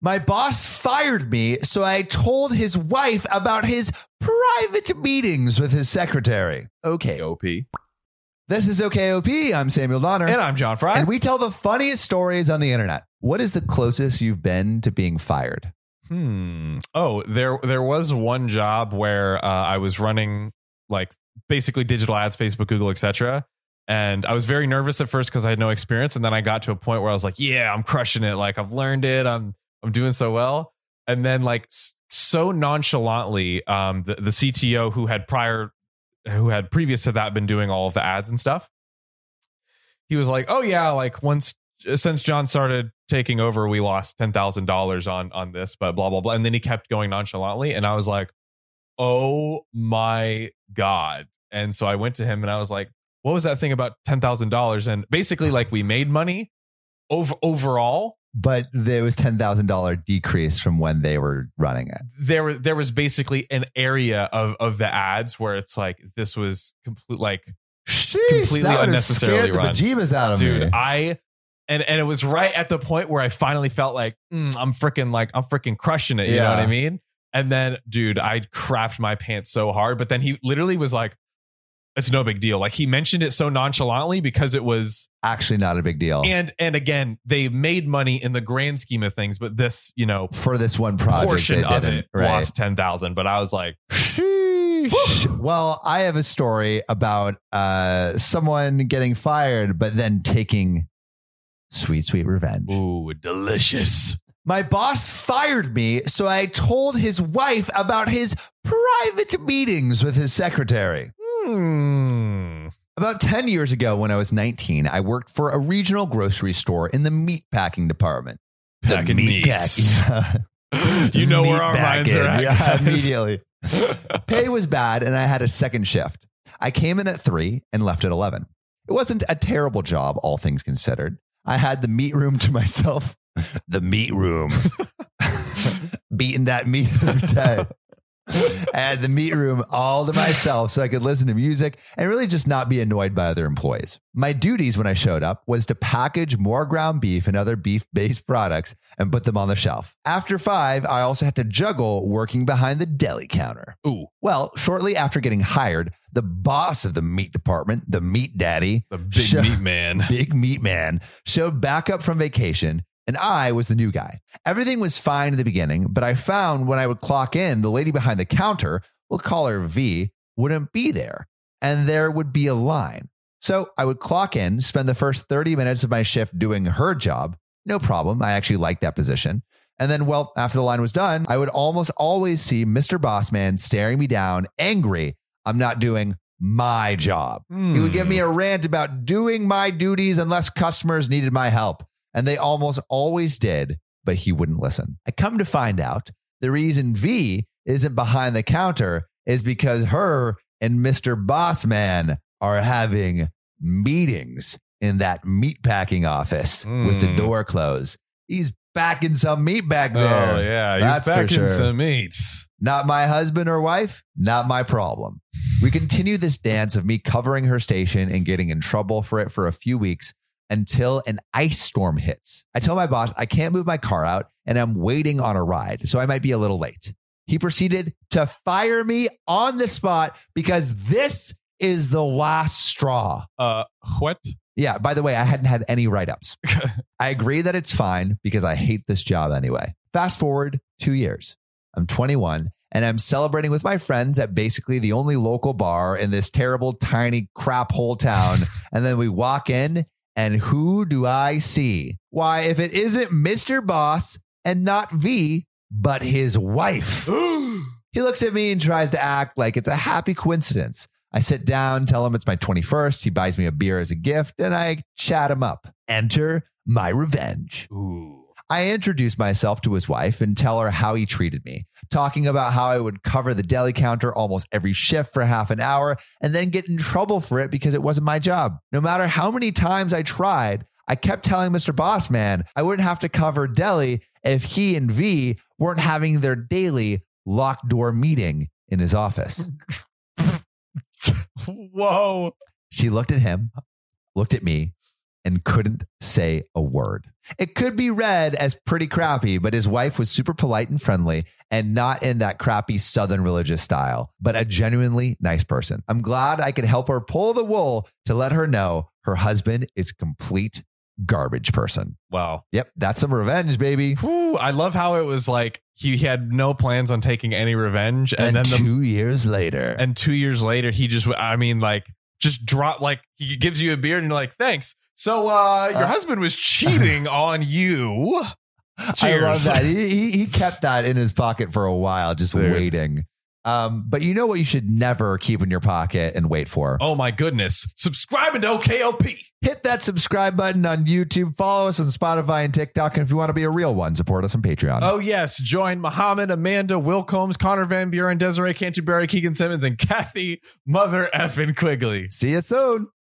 My boss fired me, so I told his wife about his private meetings with his secretary. Okay. OP. This is OKOP. I'm Samuel Donner. And I'm John Fry. and we tell the funniest stories on the internet. What is the closest you've been to being fired? Hmm. Oh, there there was one job where uh, I was running like basically digital ads, Facebook, Google, etc. And I was very nervous at first because I had no experience, and then I got to a point where I was like, "Yeah, I'm crushing it. Like I've learned it. I'm I'm doing so well." And then like so nonchalantly, um, the the CTO who had prior who had previous to that been doing all of the ads and stuff, he was like, "Oh yeah, like once since John started taking over, we lost ten thousand dollars on on this, but blah blah blah." And then he kept going nonchalantly, and I was like, "Oh my god!" And so I went to him and I was like, "What was that thing about ten thousand dollars?" And basically, like we made money over overall. But there was $10,000 decrease from when they were running it. There was there was basically an area of of the ads where it's like this was complete like Sheesh, Completely unnecessarily scared the run. bejeebus out of dude me. i and and it was right at the point where i finally felt like mm, i'm freaking like i'm freaking crushing it you know what i mean and then dude i crapped my pants so hard but then he literally was like it's no big deal like he mentioned it so nonchalantly because it was Actually, not a big deal. and and again they made money in the grand scheme of things but this you know For this one project, portion they of didn't. it right? lost 10000 but i was like Sheesh. Well, I have a story about uh, someone getting fired, but then taking sweet, sweet revenge. ooh delicious My boss fired me, so I told his wife about his private meetings with his secretary. Hmm About 10 years ago, when I was 19, I worked for a regional grocery store in the meat packing department. The Packing meat meats. you know where our minds are at Yeah, guys. immediately. Pay was bad, and I had a second shift. I came in at three and left at 11. It wasn't a terrible job, all things considered. I had the meat room to myself. The meat room. Beating that meat every day. I had the meat room all to myself so I could listen to music and really just not be annoyed by other employees. My duties when I showed up was to package more ground beef and other beef based products and put them on the shelf. After five, I also had to juggle working behind the deli counter. Ooh, Well, shortly after getting hired, the boss of the meat department, the meat daddy, the big Sure. meat man. big meat man, showed back up from vacation, and I was the new guy. Everything was fine in the beginning, but I found when I would clock in, the lady behind the counter, we'll call her V, wouldn't be there, and there would be a line. So I would clock in, spend the first 30 minutes of my shift doing her job. No problem. I actually liked that position. And then, well, after the line was done, I would almost always see Mr. Bossman staring me down, angry. I'm not doing my job. He would give me hmm. a rant about doing my duties unless customers needed my help. And they almost always did, but he wouldn't listen. I come to find out the reason V isn't behind the counter is because her and Mr. Bossman are having meetings in that meat packing office with the Mm. door closed. He's packing some meat back there. Oh yeah, he's That's for packing sure. some meats. Not my husband or wife, not my problem. We continue this dance of me covering her station and getting in trouble for it for a few weeks until an ice storm hits. I tell my boss I can't move my car out and I'm waiting on a ride, so I might be a little late. He proceeded to fire me on the spot because this is the last straw. Uh, what? Yeah, by the way, I hadn't had any write ups. I agree that it's fine because I hate this job anyway. Fast forward two years. I'm 21 and I'm celebrating with my friends at basically the only local bar in this terrible, tiny crap hole town. and then we walk in, and who do I see? Why, if it isn't Mr. Boss and not V, but his wife. He looks at me and tries to act like it's a happy coincidence. I sit down, tell him it's my 21st. He buys me a beer as a gift, and I chat him up. Enter my revenge. Ooh. I introduce myself to his wife and tell her how he treated me, talking about how I would cover the deli counter almost every shift for half an hour and then get in trouble for it because it wasn't my job. No matter how many times I tried, I kept telling Mr. Boss Man I wouldn't have to cover deli if he and V weren't having their daily locked door meeting in his office. Whoa. She looked at him, looked at me, and couldn't say a word. It could be read as pretty crappy, but his wife was super polite and friendly and not in that crappy Southern religious style, but a genuinely nice person. I'm glad I could help her pull the wool to let her know her husband is complete garbage person. Wow. Yep, that's some revenge, baby. Whew, I love how it was like he had no plans on taking any revenge, and, And, then the two years later, and two years later he just I mean like just drop like he gives you a beer and you're like thanks. So uh your Uh, husband was cheating on you. I love that. He, he, he kept that in his pocket for a while, just Dude. waiting. Um, but you know what you should never keep in your pocket and wait for? Oh my goodness. Subscribing to OKOP. Hit that subscribe button on YouTube. Follow us on Spotify and TikTok. And if you want to be a real one, support us on Patreon. Oh yes, join Muhammad, Amanda, Will Combs, Connor Van Buren, Desiree Canterbury, Keegan Simmons, and Kathy Mother Effin Quigley. See you soon.